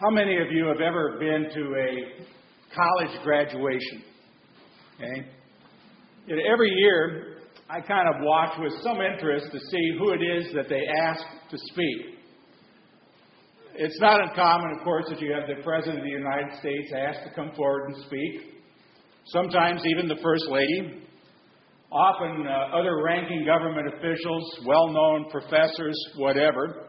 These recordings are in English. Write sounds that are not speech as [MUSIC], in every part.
How many of you have ever been to a college graduation? Okay? Every year, I kind of watch with some interest to see who it is that they ask to speak. It's not uncommon, of course, that you have the President of the United States asked to come forward and speak. Sometimes even the First Lady. Often uh, other ranking government officials, well known professors, whatever.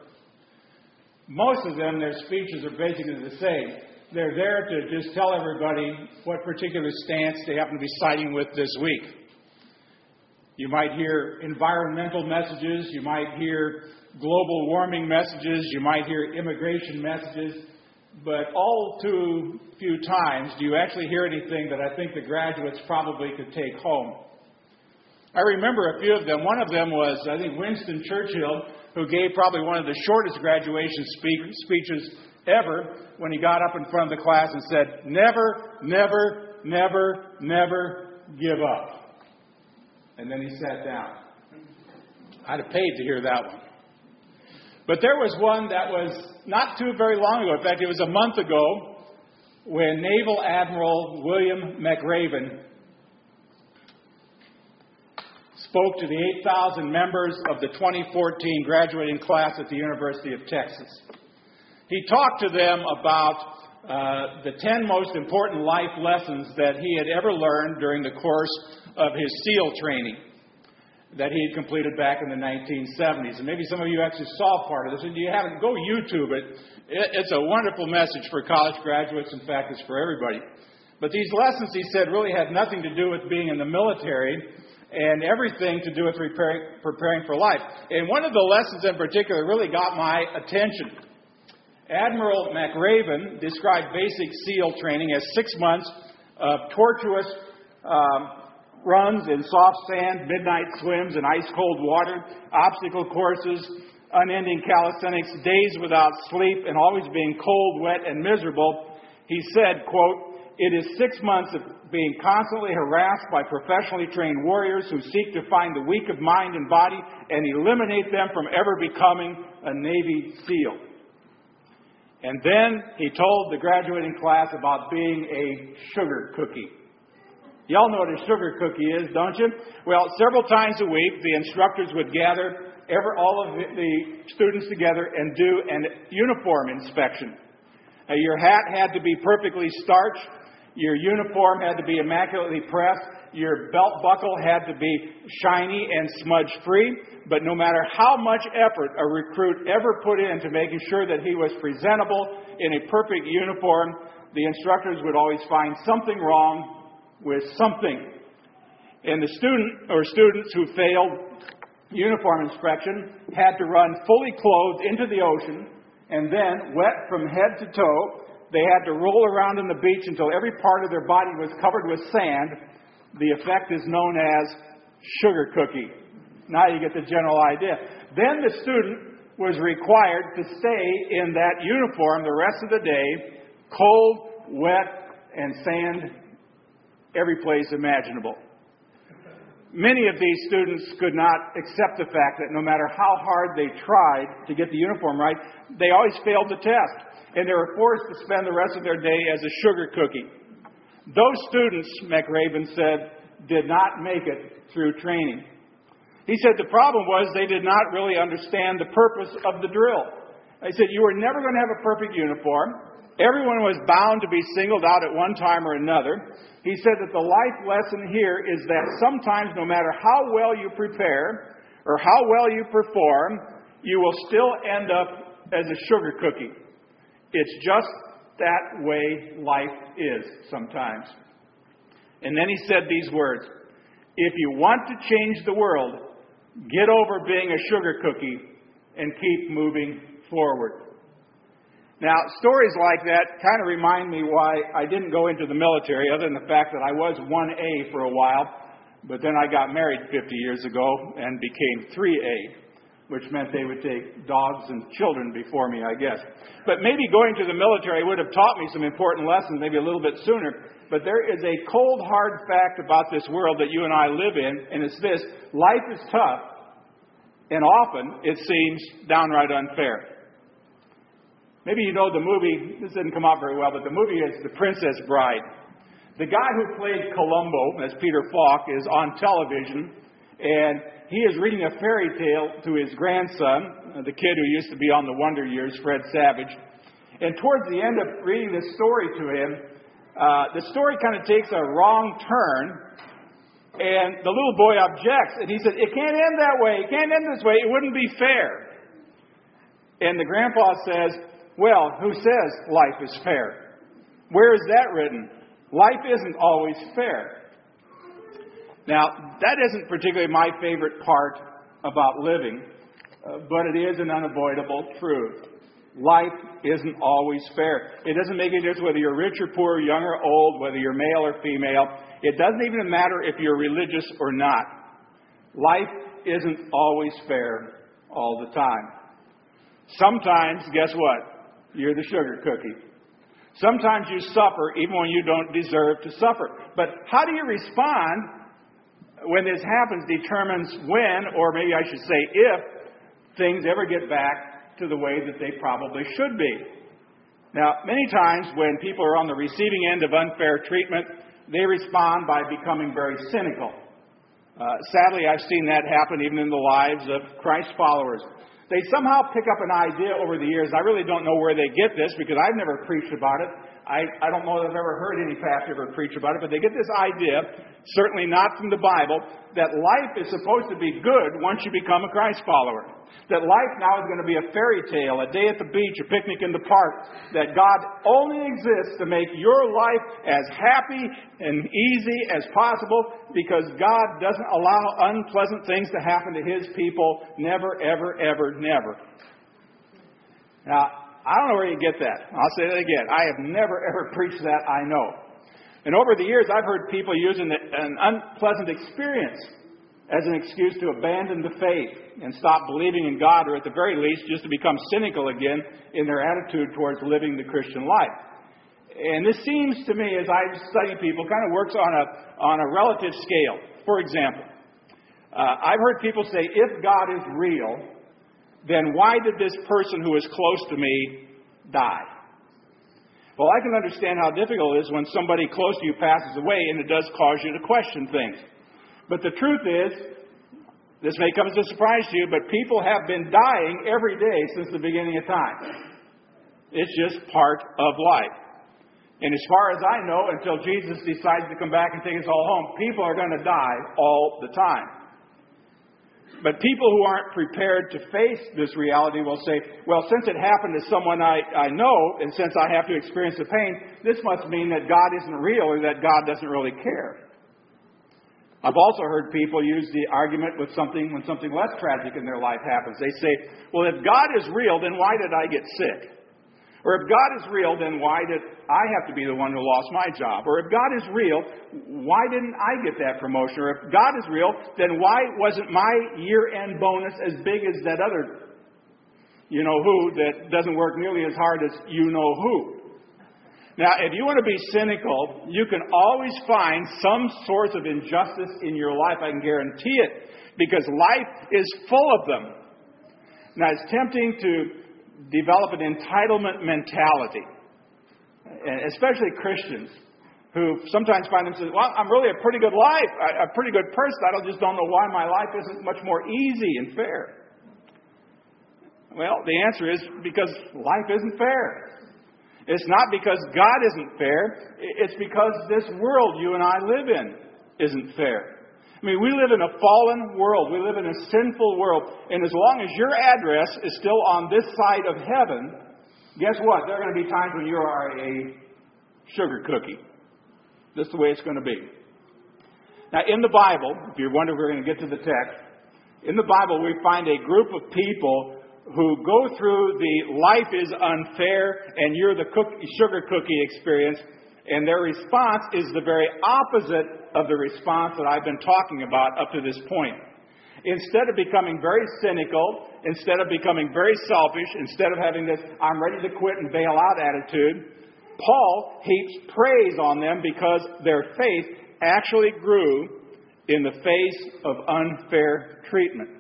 Most of them, their speeches are basically the same. They're there to just tell everybody what particular stance they happen to be siding with this week. You might hear environmental messages, you might hear global warming messages, you might hear immigration messages, but all too few times do you actually hear anything that I think the graduates probably could take home. I remember a few of them. One of them was, I think, Winston Churchill who gave probably one of the shortest graduation speak- speeches ever when he got up in front of the class and said, Never, never, never, never give up. And then he sat down. I'd have paid to hear that one. But there was one that was not too very long ago. In fact, it was a month ago when Naval Admiral William McRaven spoke to the 8,000 members of the 2014 graduating class at the University of Texas. He talked to them about uh, the 10 most important life lessons that he had ever learned during the course of his SEAL training that he had completed back in the 1970s. And maybe some of you actually saw part of this, and you haven't, go YouTube it. It's a wonderful message for college graduates. In fact, it's for everybody. But these lessons, he said, really had nothing to do with being in the military and everything to do with preparing, preparing for life. And one of the lessons in particular really got my attention. Admiral McRaven described basic SEAL training as six months of tortuous um, runs in soft sand, midnight swims in ice cold water, obstacle courses, unending calisthenics, days without sleep, and always being cold, wet, and miserable. He said, quote, it is six months of being constantly harassed by professionally trained warriors who seek to find the weak of mind and body and eliminate them from ever becoming a Navy SEAL. And then he told the graduating class about being a sugar cookie. Y'all know what a sugar cookie is, don't you? Well, several times a week, the instructors would gather ever, all of the students together and do an uniform inspection. Now, your hat had to be perfectly starched your uniform had to be immaculately pressed. Your belt buckle had to be shiny and smudge free. But no matter how much effort a recruit ever put into making sure that he was presentable in a perfect uniform, the instructors would always find something wrong with something. And the student or students who failed uniform inspection had to run fully clothed into the ocean and then, wet from head to toe, they had to roll around on the beach until every part of their body was covered with sand. The effect is known as sugar cookie. Now you get the general idea. Then the student was required to stay in that uniform the rest of the day, cold, wet, and sand every place imaginable. Many of these students could not accept the fact that no matter how hard they tried to get the uniform right, they always failed the test and they were forced to spend the rest of their day as a sugar cookie. Those students, McRaven said, did not make it through training. He said the problem was they did not really understand the purpose of the drill. They said you were never going to have a perfect uniform. Everyone was bound to be singled out at one time or another. He said that the life lesson here is that sometimes, no matter how well you prepare or how well you perform, you will still end up as a sugar cookie. It's just that way life is sometimes. And then he said these words If you want to change the world, get over being a sugar cookie and keep moving forward. Now, stories like that kind of remind me why I didn't go into the military, other than the fact that I was 1A for a while, but then I got married 50 years ago and became 3A which meant they would take dogs and children before me, I guess. But maybe going to the military would have taught me some important lessons, maybe a little bit sooner. But there is a cold, hard fact about this world that you and I live in, and it's this life is tough, and often it seems downright unfair. Maybe you know the movie, this didn't come out very well, but the movie is The Princess Bride. The guy who played Columbo, as Peter Falk, is on television, and he is reading a fairy tale to his grandson, uh, the kid who used to be on the Wonder Years, Fred Savage. And towards the end of reading this story to him, uh, the story kind of takes a wrong turn, and the little boy objects, and he says, It can't end that way. It can't end this way. It wouldn't be fair. And the grandpa says, Well, who says life is fair? Where is that written? Life isn't always fair. Now, that isn't particularly my favorite part about living, uh, but it is an unavoidable truth. Life isn't always fair. It doesn't make any difference whether you're rich or poor, young or old, whether you're male or female. It doesn't even matter if you're religious or not. Life isn't always fair all the time. Sometimes, guess what? You're the sugar cookie. Sometimes you suffer even when you don't deserve to suffer. But how do you respond when this happens determines when, or maybe I should say if, things ever get back to the way that they probably should be. Now, many times when people are on the receiving end of unfair treatment, they respond by becoming very cynical. Uh, sadly, I've seen that happen even in the lives of Christ followers. They somehow pick up an idea over the years. I really don't know where they get this because I've never preached about it. I, I don't know that I've ever heard any pastor ever preach about it, but they get this idea, certainly not from the Bible, that life is supposed to be good once you become a Christ follower. That life now is going to be a fairy tale, a day at the beach, a picnic in the park. That God only exists to make your life as happy and easy as possible because God doesn't allow unpleasant things to happen to His people. Never, ever, ever, never. Now, I don't know where you get that. I'll say that again. I have never ever [LAUGHS] preached that, I know. And over the years, I've heard people using an unpleasant experience as an excuse to abandon the faith and stop believing in God, or at the very least, just to become cynical again in their attitude towards living the Christian life. And this seems to me, as I study people, kind of works on a, on a relative scale. For example, uh, I've heard people say, if God is real, then why did this person who is close to me die? Well, I can understand how difficult it is when somebody close to you passes away, and it does cause you to question things. But the truth is, this may come as a surprise to you, but people have been dying every day since the beginning of time. It's just part of life. And as far as I know, until Jesus decides to come back and take us all home, people are going to die all the time. But people who aren't prepared to face this reality will say, well, since it happened to someone I, I know, and since I have to experience the pain, this must mean that God isn't real or that God doesn't really care. I've also heard people use the argument with something when something less tragic in their life happens. They say, well, if God is real, then why did I get sick? Or if God is real, then why did I have to be the one who lost my job? Or if God is real, why didn't I get that promotion? Or if God is real, then why wasn't my year end bonus as big as that other, you know who, that doesn't work nearly as hard as you know who? Now, if you want to be cynical, you can always find some source of injustice in your life. I can guarantee it. Because life is full of them. Now, it's tempting to develop an entitlement mentality, especially Christians who sometimes find themselves, well, I'm really a pretty good life, a pretty good person. I just don't know why my life isn't much more easy and fair. Well, the answer is because life isn't fair. It's not because God isn't fair, it's because this world you and I live in isn't fair. I mean, we live in a fallen world. We live in a sinful world. And as long as your address is still on this side of heaven, guess what? There are going to be times when you are a sugar cookie. This is the way it's going to be. Now, in the Bible, if you're wondering, we're going to get to the text. In the Bible, we find a group of people who go through the life is unfair and you're the cookie, sugar cookie experience, and their response is the very opposite of the response that I've been talking about up to this point. Instead of becoming very cynical, instead of becoming very selfish, instead of having this I'm ready to quit and bail out attitude, Paul heaps praise on them because their faith actually grew in the face of unfair treatment.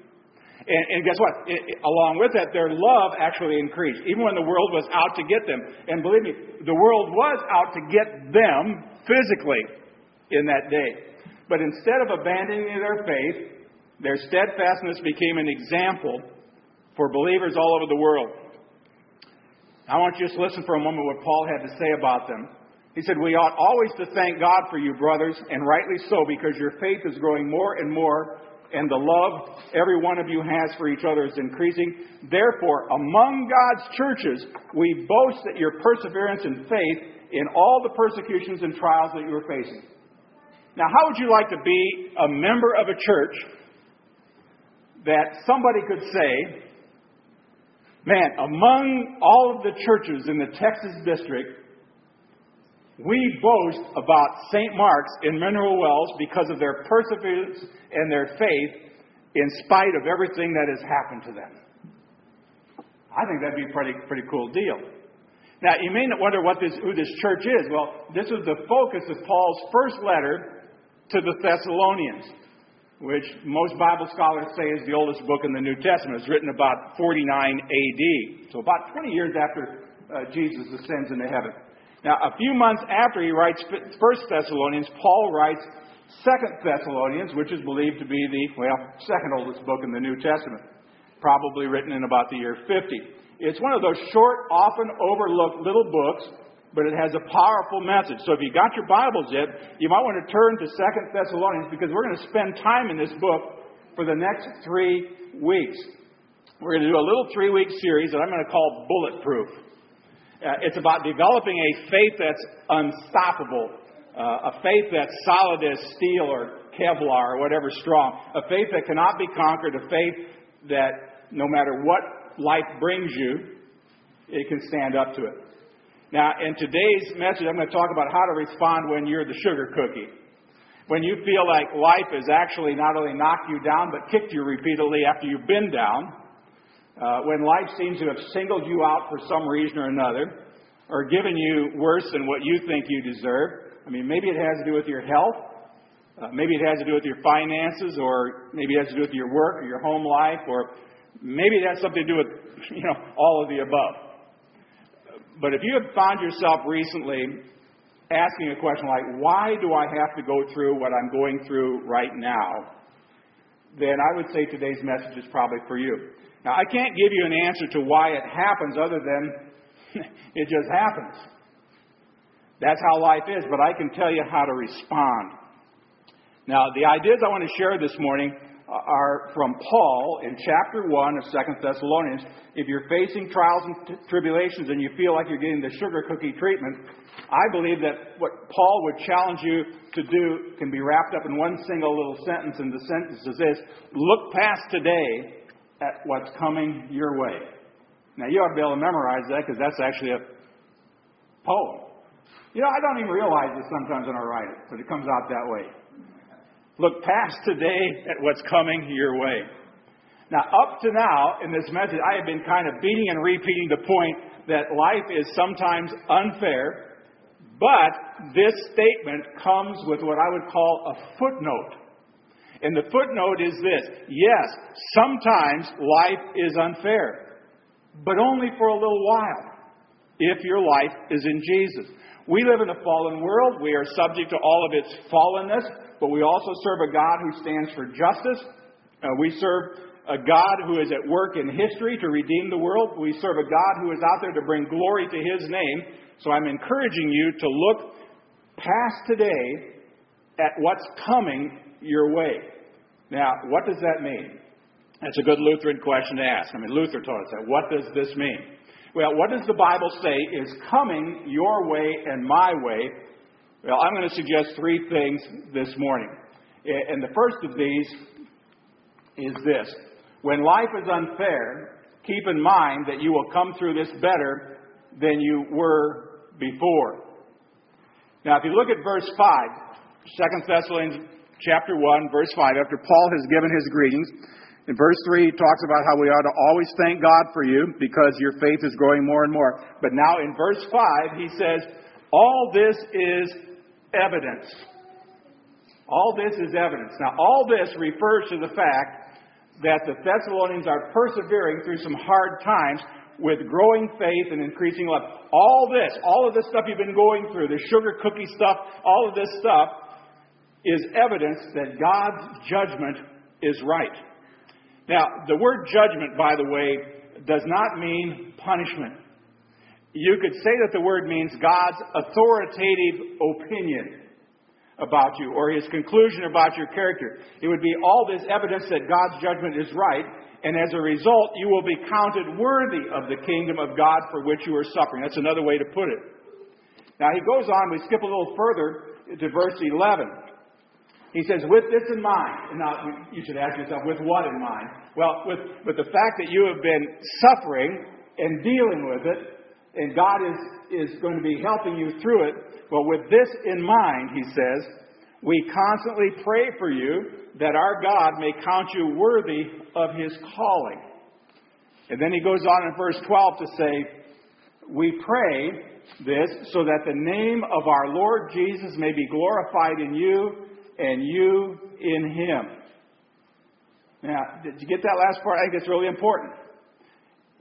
And, and guess what? It, it, along with that, their love actually increased, even when the world was out to get them. And believe me, the world was out to get them physically in that day. But instead of abandoning their faith, their steadfastness became an example for believers all over the world. I want you to listen for a moment what Paul had to say about them. He said, We ought always to thank God for you, brothers, and rightly so, because your faith is growing more and more and the love every one of you has for each other is increasing. Therefore, among God's churches, we boast that your perseverance and faith in all the persecutions and trials that you are facing. Now, how would you like to be a member of a church that somebody could say, man, among all of the churches in the Texas district, we boast about St. Mark's in Mineral Wells because of their perseverance and their faith in spite of everything that has happened to them. I think that'd be a pretty, pretty cool deal. Now, you may not wonder what this, who this church is. Well, this was the focus of Paul's first letter to the Thessalonians, which most Bible scholars say is the oldest book in the New Testament. It's written about 49 AD, so about 20 years after uh, Jesus ascends into heaven. Now, a few months after he writes First Thessalonians, Paul writes Second Thessalonians, which is believed to be the, well, second oldest book in the New Testament, probably written in about the year 50. It's one of those short, often overlooked little books, but it has a powerful message. So if you got your Bibles yet, you might want to turn to Second Thessalonians because we're going to spend time in this book for the next three weeks. We're going to do a little three week series that I'm going to call Bulletproof. Uh, it's about developing a faith that's unstoppable, uh, a faith that's solid as steel or Kevlar or whatever strong, a faith that cannot be conquered, a faith that no matter what life brings you, it can stand up to it. Now, in today's message, I'm going to talk about how to respond when you're the sugar cookie. When you feel like life has actually not only knocked you down, but kicked you repeatedly after you've been down uh, when life seems to have singled you out for some reason or another, or given you worse than what you think you deserve. I mean, maybe it has to do with your health, uh, maybe it has to do with your finances, or maybe it has to do with your work or your home life, or maybe it has something to do with, [LAUGHS] you know, all of the above. But if you have found yourself recently asking a question like, why do I have to go through what I'm going through right now? Then I would say today's message is probably for you. Now, I can't give you an answer to why it happens other than [LAUGHS] it just happens. That's how life is, but I can tell you how to respond. Now, the ideas I want to share this morning are from Paul in chapter 1 of 2 Thessalonians. If you're facing trials and t- tribulations and you feel like you're getting the sugar cookie treatment, I believe that what Paul would challenge you to do can be wrapped up in one single little sentence, and the sentence is this Look past today at what's coming your way. Now, you ought to be able to memorize that because that's actually a poem. You know, I don't even realize it sometimes when I write it, but it comes out that way. Look past today at what's coming your way. Now, up to now in this message, I have been kind of beating and repeating the point that life is sometimes unfair, but this statement comes with what I would call a footnote. And the footnote is this yes, sometimes life is unfair, but only for a little while if your life is in Jesus. We live in a fallen world. We are subject to all of its fallenness, but we also serve a God who stands for justice. Uh, we serve a God who is at work in history to redeem the world. We serve a God who is out there to bring glory to his name. So I'm encouraging you to look past today at what's coming your way. Now, what does that mean? That's a good Lutheran question to ask. I mean, Luther taught us that. What does this mean? Well, what does the Bible say is coming your way and my way? Well, I'm going to suggest three things this morning. And the first of these is this When life is unfair, keep in mind that you will come through this better than you were before. Now, if you look at verse 5, 2 Thessalonians chapter 1, verse 5, after Paul has given his greetings, in verse 3, he talks about how we ought to always thank God for you because your faith is growing more and more. But now in verse 5, he says, All this is evidence. All this is evidence. Now, all this refers to the fact that the Thessalonians are persevering through some hard times with growing faith and increasing love. All this, all of this stuff you've been going through, the sugar cookie stuff, all of this stuff is evidence that God's judgment is right. Now, the word judgment, by the way, does not mean punishment. You could say that the word means God's authoritative opinion about you or his conclusion about your character. It would be all this evidence that God's judgment is right, and as a result, you will be counted worthy of the kingdom of God for which you are suffering. That's another way to put it. Now he goes on, we skip a little further to verse 11. He says, with this in mind, and now you should ask yourself, with what in mind? Well, with, with the fact that you have been suffering and dealing with it, and God is, is going to be helping you through it. But with this in mind, he says, we constantly pray for you that our God may count you worthy of his calling. And then he goes on in verse 12 to say, We pray this so that the name of our Lord Jesus may be glorified in you and you in him. Now, did you get that last part? I think it's really important.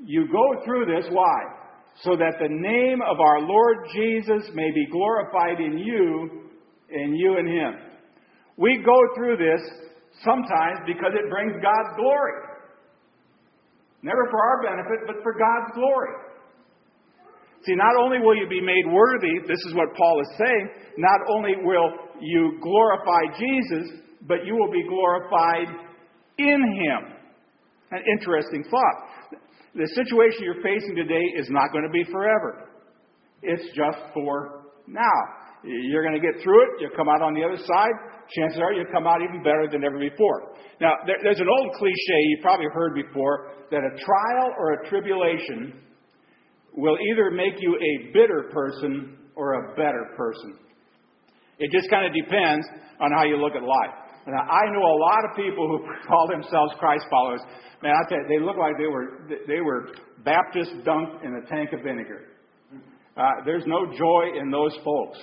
You go through this, why? So that the name of our Lord Jesus may be glorified in you and you and him. We go through this sometimes because it brings God's glory. Never for our benefit, but for God's glory. See, not only will you be made worthy, this is what Paul is saying, not only will you glorify Jesus, but you will be glorified in Him. An interesting thought. The situation you're facing today is not going to be forever. It's just for now. You're going to get through it. You'll come out on the other side. Chances are you'll come out even better than ever before. Now, there, there's an old cliche you've probably heard before that a trial or a tribulation will either make you a bitter person or a better person. It just kind of depends on how you look at life. Now, I know a lot of people who [LAUGHS] call themselves Christ followers. Man, I tell you, they look like they were they were Baptist dunked in a tank of vinegar. Uh, there's no joy in those folks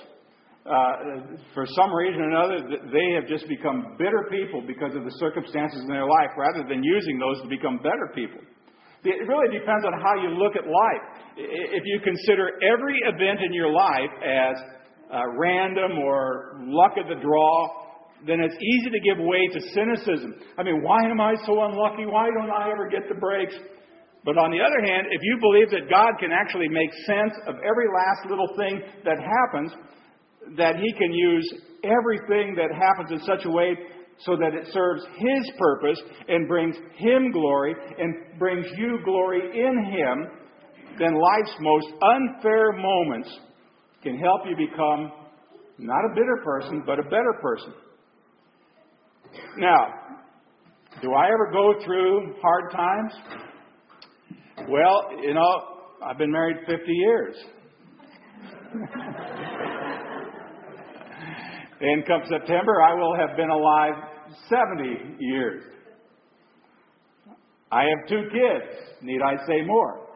uh, for some reason or another, they have just become bitter people because of the circumstances in their life rather than using those to become better people. It really depends on how you look at life. If you consider every event in your life as uh, random or luck of the draw, then it's easy to give way to cynicism. I mean, why am I so unlucky? Why don't I ever get the breaks? But on the other hand, if you believe that God can actually make sense of every last little thing that happens, that He can use everything that happens in such a way so that it serves His purpose and brings Him glory and brings you glory in Him, then life's most unfair moments can help you become not a bitter person, but a better person. Now, do I ever go through hard times? Well, you know, I've been married 50 years. [LAUGHS] And come September, I will have been alive 70 years. I have two kids. Need I say more?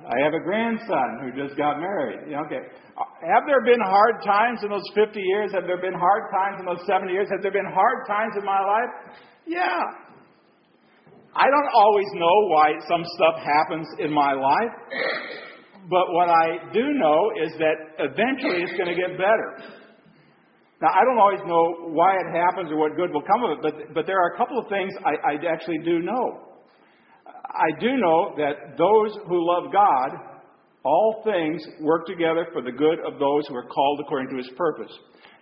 I have a grandson who just got married. Okay. Have there been hard times in those 50 years? Have there been hard times in those 70 years? Have there been hard times in my life? Yeah. I don't always know why some stuff happens in my life. But what I do know is that eventually it's going to get better. Now, I don't always know why it happens or what good will come of it, but, but there are a couple of things I, I actually do know. I do know that those who love God, all things work together for the good of those who are called according to his purpose.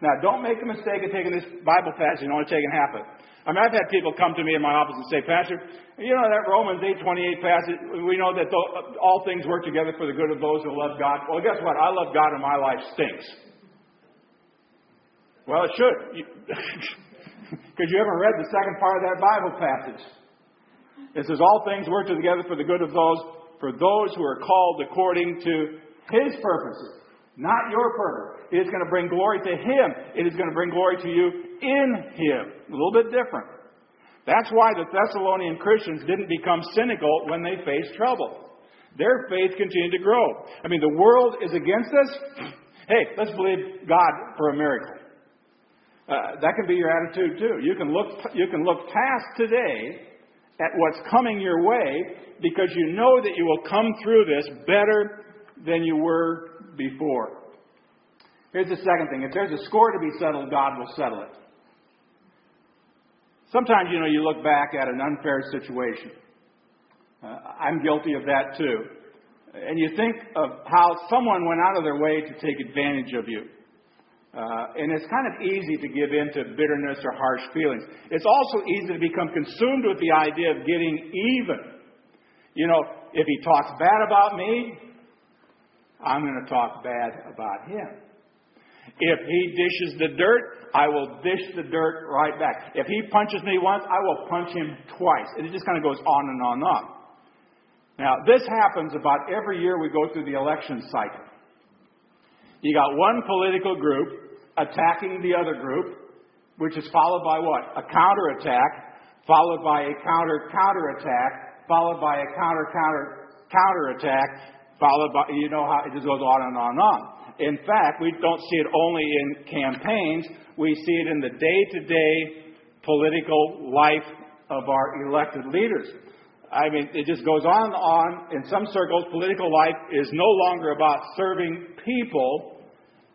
Now, don't make a mistake of taking this Bible passage and only taking half of it. I mean, I've had people come to me in my office and say, Pastor, you know that Romans 8:28 passage, we know that all things work together for the good of those who love God. Well, guess what? I love God and my life stinks. Well, it should. Because you [LAUGHS] haven't read the second part of that Bible passage. It says, All things work together for the good of those, for those who are called according to His purposes, not your purpose. It is going to bring glory to Him. It is going to bring glory to you in Him. A little bit different. That's why the Thessalonian Christians didn't become cynical when they faced trouble. Their faith continued to grow. I mean, the world is against us. [CLEARS THROAT] Hey, let's believe God for a miracle. Uh, that can be your attitude too. You can look you can look past today at what's coming your way because you know that you will come through this better than you were before. Here's the second thing. If there's a score to be settled, God will settle it. Sometimes, you know, you look back at an unfair situation. Uh, I'm guilty of that too. And you think of how someone went out of their way to take advantage of you. Uh, and it's kind of easy to give in to bitterness or harsh feelings. It's also easy to become consumed with the idea of getting even. You know, if he talks bad about me, I'm going to talk bad about him. If he dishes the dirt, I will dish the dirt right back. If he punches me once, I will punch him twice. And it just kind of goes on and on and on. Now, this happens about every year we go through the election cycle. You got one political group attacking the other group, which is followed by what? A counterattack, followed by a counter counterattack, followed by a counter counter counterattack, followed by, you know how it just goes on and on and on. In fact, we don't see it only in campaigns, we see it in the day to day political life of our elected leaders. I mean, it just goes on and on. In some circles, political life is no longer about serving people,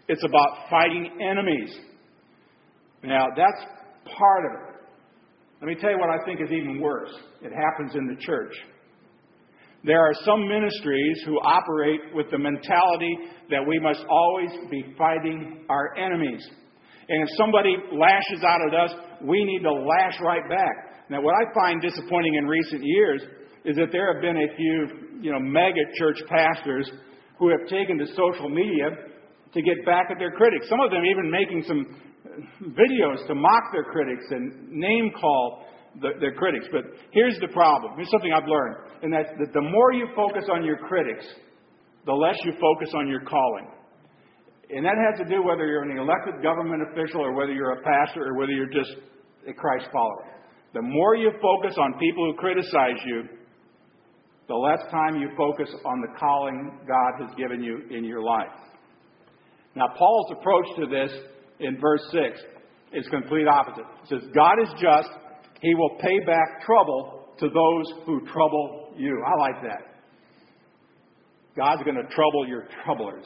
it's about fighting enemies. Now, that's part of it. Let me tell you what I think is even worse. It happens in the church. There are some ministries who operate with the mentality that we must always be fighting our enemies. And if somebody lashes out at us, we need to lash right back. Now, what I find disappointing in recent years is that there have been a few, you know, mega church pastors who have taken to social media to get back at their critics. Some of them even making some uh, videos to mock their critics and name call the, their critics. But here's the problem. Here's something I've learned, and that's that the more you focus on your critics, the less you focus on your calling. And that has to do whether you're an elected government official or whether you're a pastor or whether you're just a Christ follower. The more you focus on people who criticize you, the less time you focus on the calling God has given you in your life. Now, Paul's approach to this in verse 6 is complete opposite. He says, God is just, he will pay back trouble to those who trouble you. I like that. God's going to trouble your troublers.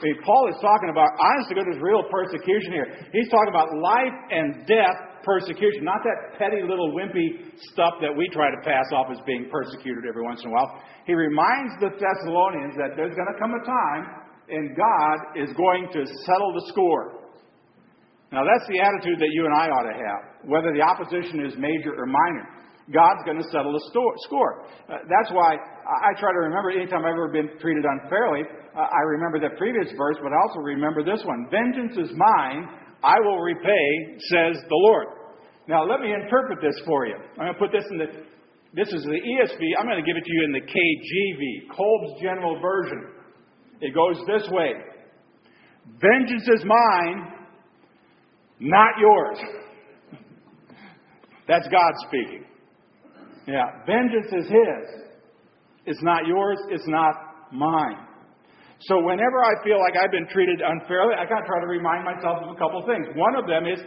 I mean, Paul is talking about, honest to goodness, real persecution here. He's talking about life and death persecution, not that petty little wimpy stuff that we try to pass off as being persecuted every once in a while. He reminds the Thessalonians that there's going to come a time and God is going to settle the score. Now, that's the attitude that you and I ought to have, whether the opposition is major or minor. God's going to settle the score. Uh, that's why I try to remember anytime I've ever been treated unfairly, uh, I remember that previous verse, but I also remember this one Vengeance is mine, I will repay, says the Lord. Now, let me interpret this for you. I'm going to put this in the, this is the ESV. I'm going to give it to you in the KGV, Kolb's General Version. It goes this way Vengeance is mine, not yours. That's God speaking. Yeah, vengeance is His. It's not yours, it's not mine. So whenever I feel like I've been treated unfairly, I got to try to remind myself of a couple of things. One of them is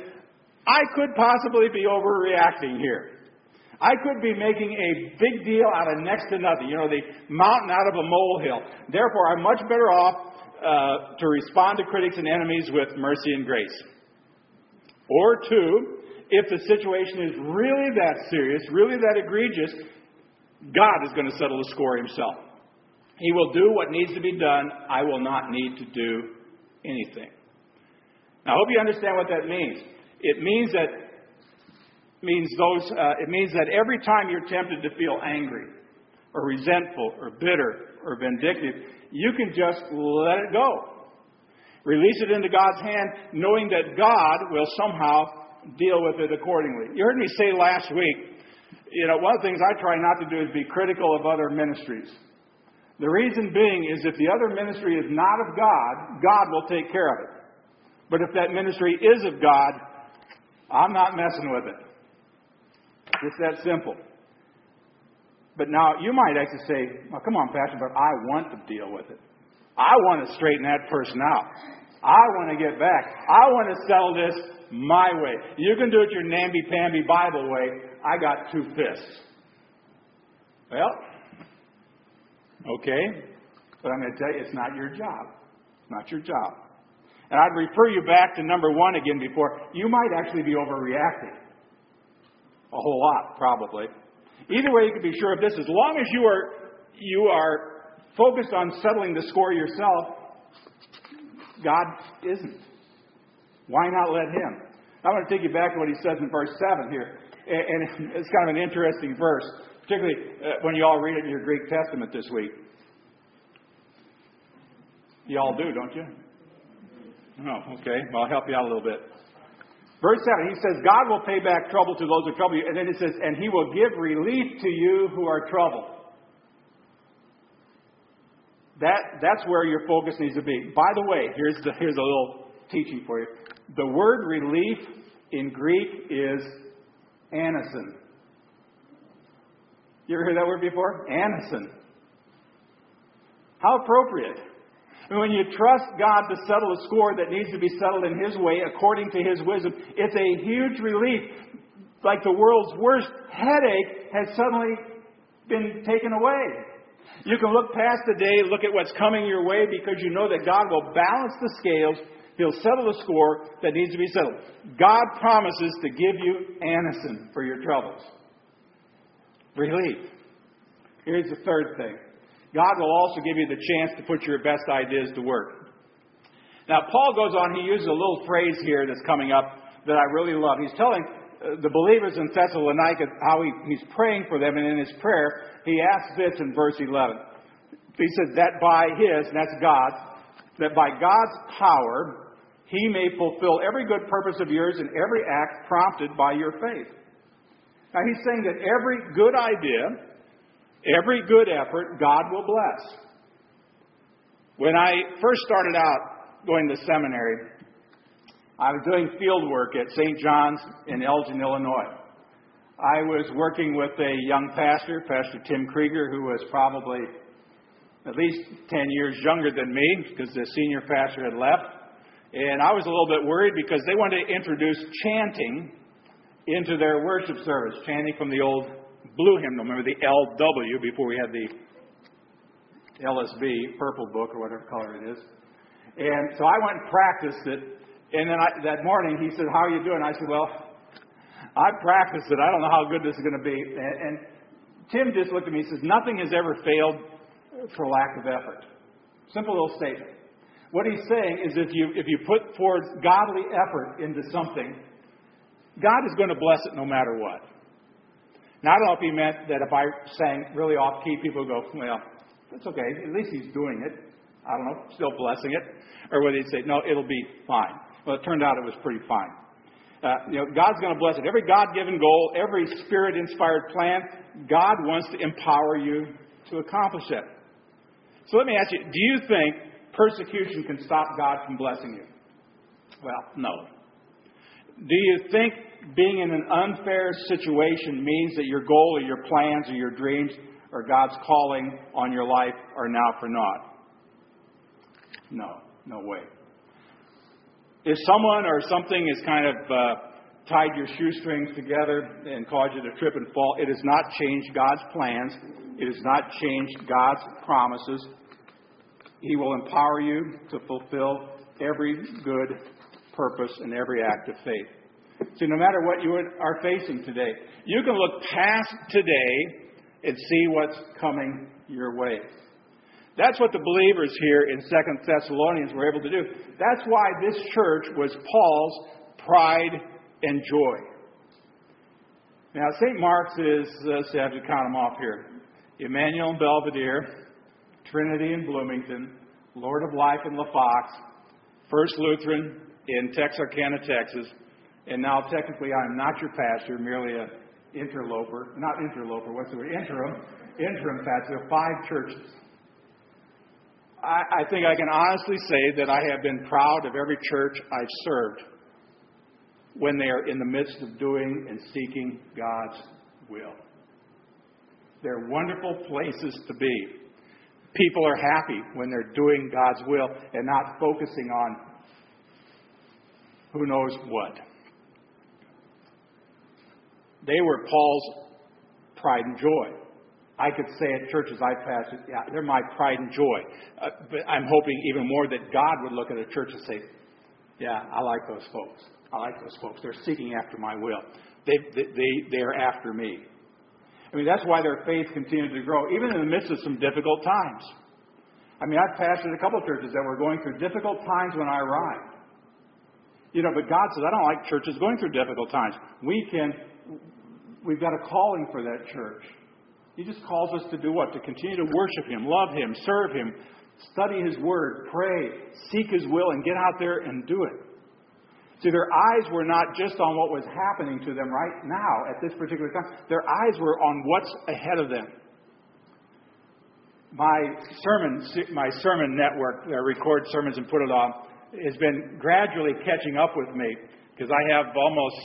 I could possibly be overreacting here. I could be making a big deal out of next to nothing, you know, the mountain out of a molehill. Therefore, I'm much better off uh, to respond to critics and enemies with mercy and grace. Or two, if the situation is really that serious, really that egregious, God is going to settle the score himself. He will do what needs to be done. I will not need to do anything. Now, I hope you understand what that means. It means that means those. Uh, it means that every time you're tempted to feel angry, or resentful, or bitter, or vindictive, you can just let it go. Release it into God's hand, knowing that God will somehow deal with it accordingly. You heard me say last week, you know, one of the things I try not to do is be critical of other ministries. The reason being is if the other ministry is not of God, God will take care of it. But if that ministry is of God, I'm not messing with it. It's that simple. But now you might actually say, well, come on, Pastor, but I want to deal with it. I want to straighten that person out. I want to get back. I want to sell this my way. You can do it your namby-pamby Bible way. I got two fists. Well, okay. But I'm going to tell you, it's not your job. It's not your job. And I'd refer you back to number one again before. You might actually be overreacting. A whole lot, probably. Either way, you can be sure of this. As long as you are, you are focused on settling the score yourself, God isn't. Why not let Him? I want to take you back to what He says in verse 7 here. And [LAUGHS] it's kind of an interesting verse, particularly uh, when you all read it in your Greek Testament this week. You all do, don't you? Oh, okay. Well, I'll help you out a little bit. Verse 7, he says, God will pay back trouble to those who trouble you. And then it says, and he will give relief to you who are troubled. That, that's where your focus needs to be. By the way, here's, the, here's a little teaching for you. The word relief in Greek is anacin. You ever heard that word before? Anacin. How appropriate. When you trust God to settle a score that needs to be settled in His way according to His wisdom, it's a huge relief. Like the world's worst headache has suddenly been taken away. You can look past the day, look at what's coming your way because you know that God will balance the scales. He'll settle the score that needs to be settled. God promises to give you anacin for your troubles. Relief. Here's the third thing God will also give you the chance to put your best ideas to work. Now, Paul goes on, he uses a little phrase here that's coming up that I really love. He's telling uh, the believers in Thessalonica how he, he's praying for them, and in his prayer, he asks this in verse 11. He says, That by his, and that's God, that by God's power, he may fulfill every good purpose of yours and every act prompted by your faith. Now, he's saying that every good idea, every good effort, God will bless. When I first started out going to seminary, I was doing field work at St. John's in Elgin, Illinois. I was working with a young pastor, Pastor Tim Krieger, who was probably at least 10 years younger than me because the senior pastor had left. And I was a little bit worried because they wanted to introduce chanting into their worship service, chanting from the old blue hymnal. Remember the LW before we had the LSB, purple book or whatever color it is. And so I went and practiced it. And then I, that morning he said, How are you doing? I said, Well, I practiced it. I don't know how good this is going to be. And, and Tim just looked at me and says, Nothing has ever failed for lack of effort. Simple little statement. What he's saying is if you, if you put forth godly effort into something, God is going to bless it no matter what. Know if he meant that if I sang really off key, people would go, well, that's okay. At least he's doing it. I don't know, still blessing it. Or whether he'd say, no, it'll be fine. Well, it turned out it was pretty fine. Uh, you know, God's going to bless it. Every God given goal, every spirit inspired plan, God wants to empower you to accomplish it. So let me ask you do you think persecution can stop God from blessing you? Well, no. Do you think being in an unfair situation means that your goal or your plans or your dreams or God's calling on your life are now for naught? No, no way. If someone or something has kind of uh, tied your shoestrings together and caused you to trip and fall, it has not changed God's plans. It has not changed God's promises. He will empower you to fulfill every good purpose and every act of faith. See, no matter what you are facing today, you can look past today and see what's coming your way. That's what the believers here in Second Thessalonians were able to do. That's why this church was Paul's pride and joy. Now, St. Mark's is, let's see, I have to count them off here Emmanuel and Belvidere, Trinity in Bloomington, Lord of Life in LaFox, First Lutheran in Texarkana, Texas, and now technically I'm not your pastor, merely an interloper, not interloper, what's the word? Interim, interim pastor of five churches. I, I think I can honestly say that I have been proud of every church I've served when they are in the midst of doing and seeking God's will. They're wonderful places to be. People are happy when they're doing God's will and not focusing on who knows what. They were Paul's pride and joy. I could say at churches I pastored, yeah, they're my pride and joy. Uh, but I'm hoping even more that God would look at a church and say, yeah, I like those folks. I like those folks. They're seeking after my will. They, they, they, they're after me. I mean, that's why their faith continued to grow, even in the midst of some difficult times. I mean, I've pastored a couple of churches that were going through difficult times when I arrived. You know, but God says, I don't like churches going through difficult times. We can, we've got a calling for that church. He just calls us to do what? To continue to worship Him, love Him, serve Him, study His Word, pray, seek His will, and get out there and do it. See, their eyes were not just on what was happening to them right now at this particular time. Their eyes were on what's ahead of them. My sermon, my sermon network, I record sermons and put it on, has been gradually catching up with me because I have almost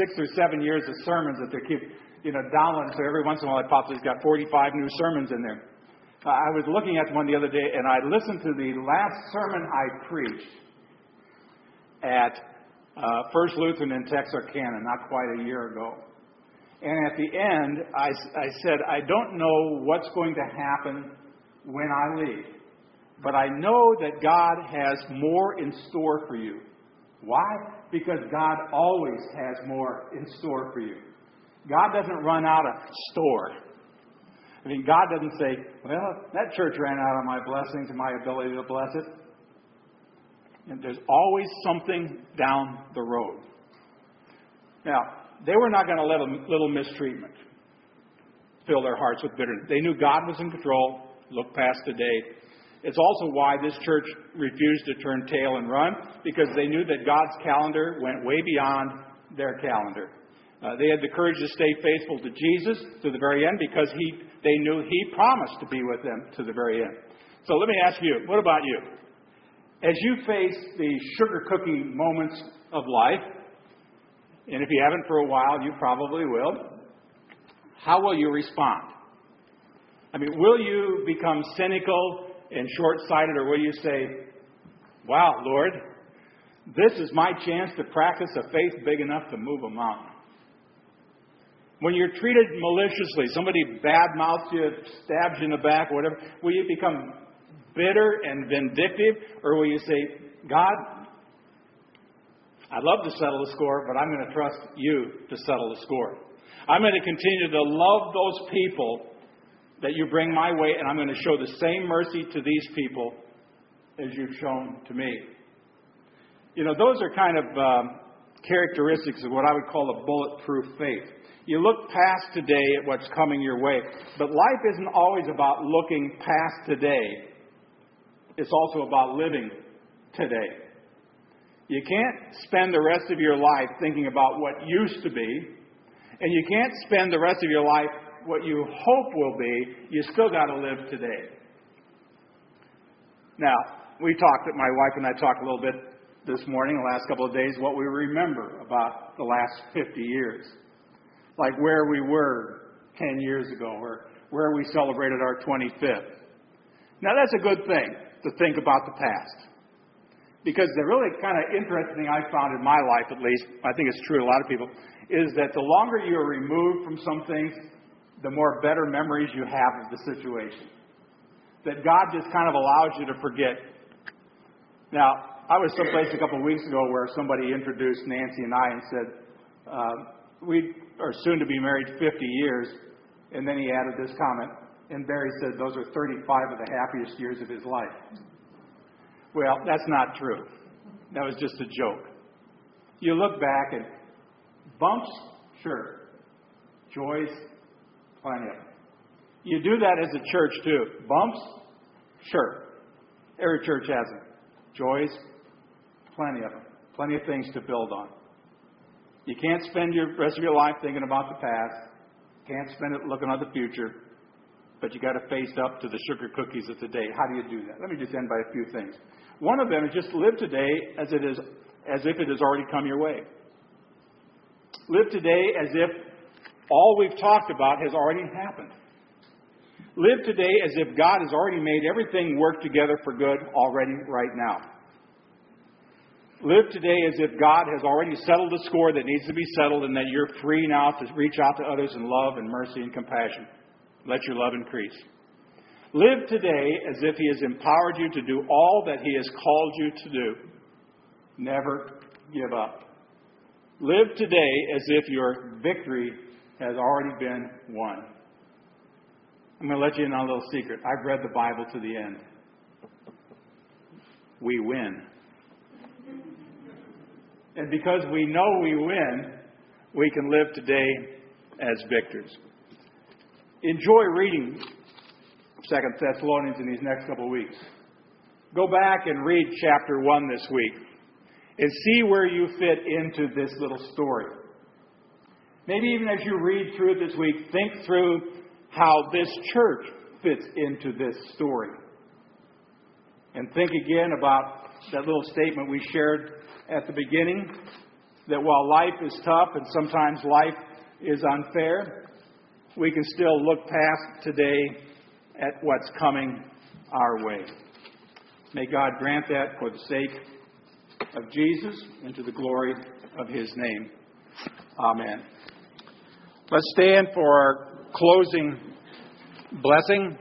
six or seven years of sermons that they keep you know, downloading. So every once in a while, I pop, it's got 45 new sermons in there. Uh, I was looking at one the other day, and I listened to the last sermon I preached at uh, First Lutheran in Texarkana, not quite a year ago. And at the end, I, I said, I don't know what's going to happen when I leave, but I know that God has more in store for you. Why? Because God always has more in store for you. God doesn't run out of store. I mean, God doesn't say, well, that church ran out of my blessings and my ability to bless it. And there's always something down the road. Now, they were not going to let a little mistreatment fill their hearts with bitterness. They knew God was in control, look past today. It's also why this church refused to turn tail and run, because they knew that God's calendar went way beyond their calendar. Uh, they had the courage to stay faithful to Jesus to the very end because he, they knew He promised to be with them to the very end. So let me ask you, what about you? As you face the sugar cookie moments of life, and if you haven't for a while, you probably will, how will you respond? I mean, will you become cynical and short sighted, or will you say, Wow, Lord, this is my chance to practice a faith big enough to move a mountain? When you're treated maliciously, somebody bad mouths you, stabs you in the back, whatever, will you become bitter and vindictive, or will you say, God, I'd love to settle the score, but I'm going to trust you to settle the score. I'm going to continue to love those people that you bring my way, and I'm going to show the same mercy to these people as you've shown to me. You know, those are kind of um, characteristics of what I would call a bulletproof faith. You look past today at what's coming your way. But life isn't always about looking past today, it's also about living today. You can't spend the rest of your life thinking about what used to be, and you can't spend the rest of your life what you hope will be. You still got to live today. Now, we talked, my wife and I talked a little bit this morning, the last couple of days, what we remember about the last 50 years like where we were 10 years ago or where we celebrated our 25th. Now, that's a good thing to think about the past. Because the really kind of interesting thing I found in my life, at least, I think it's true a lot of people, is that the longer you are removed from some things, the more better memories you have of the situation. That God just kind of allows you to forget. Now, I was someplace a couple of weeks ago where somebody introduced Nancy and I and said, uh, we are soon to be married 50 years. And then he added this comment, and Barry said those are 35 of the happiest years of his life. Well, that's not true. That was just a joke. You look back and bumps, sure. Joys, plenty of them. You do that as a church too. Bumps, sure. Every church has them. Joys, plenty of them. Plenty of things to build on. You can't spend your rest of your life thinking about the past. Can't spend it looking at the future. But you got to face up to the sugar cookies of today. How do you do that? Let me just end by a few things. One of them is just live today as it is as if it has already come your way. Live today as if all we've talked about has already happened. Live today as if God has already made everything work together for good already right now. Live today as if God has already settled the score that needs to be settled and that you're free now to reach out to others in love and mercy and compassion. Let your love increase. Live today as if He has empowered you to do all that He has called you to do. Never give up. Live today as if your victory has already been won. I'm going to let you in on a little secret. I've read the Bible to the end. We win. And because we know we win, we can live today as victors. Enjoy reading Second Thessalonians in these next couple of weeks. Go back and read chapter 1 this week and see where you fit into this little story. Maybe even as you read through it this week, think through how this church fits into this story. And think again about that little statement we shared at the beginning that while life is tough and sometimes life is unfair, we can still look past today at what's coming our way. May God grant that for the sake of Jesus and to the glory of his name. Amen. Let's stand for our closing blessing.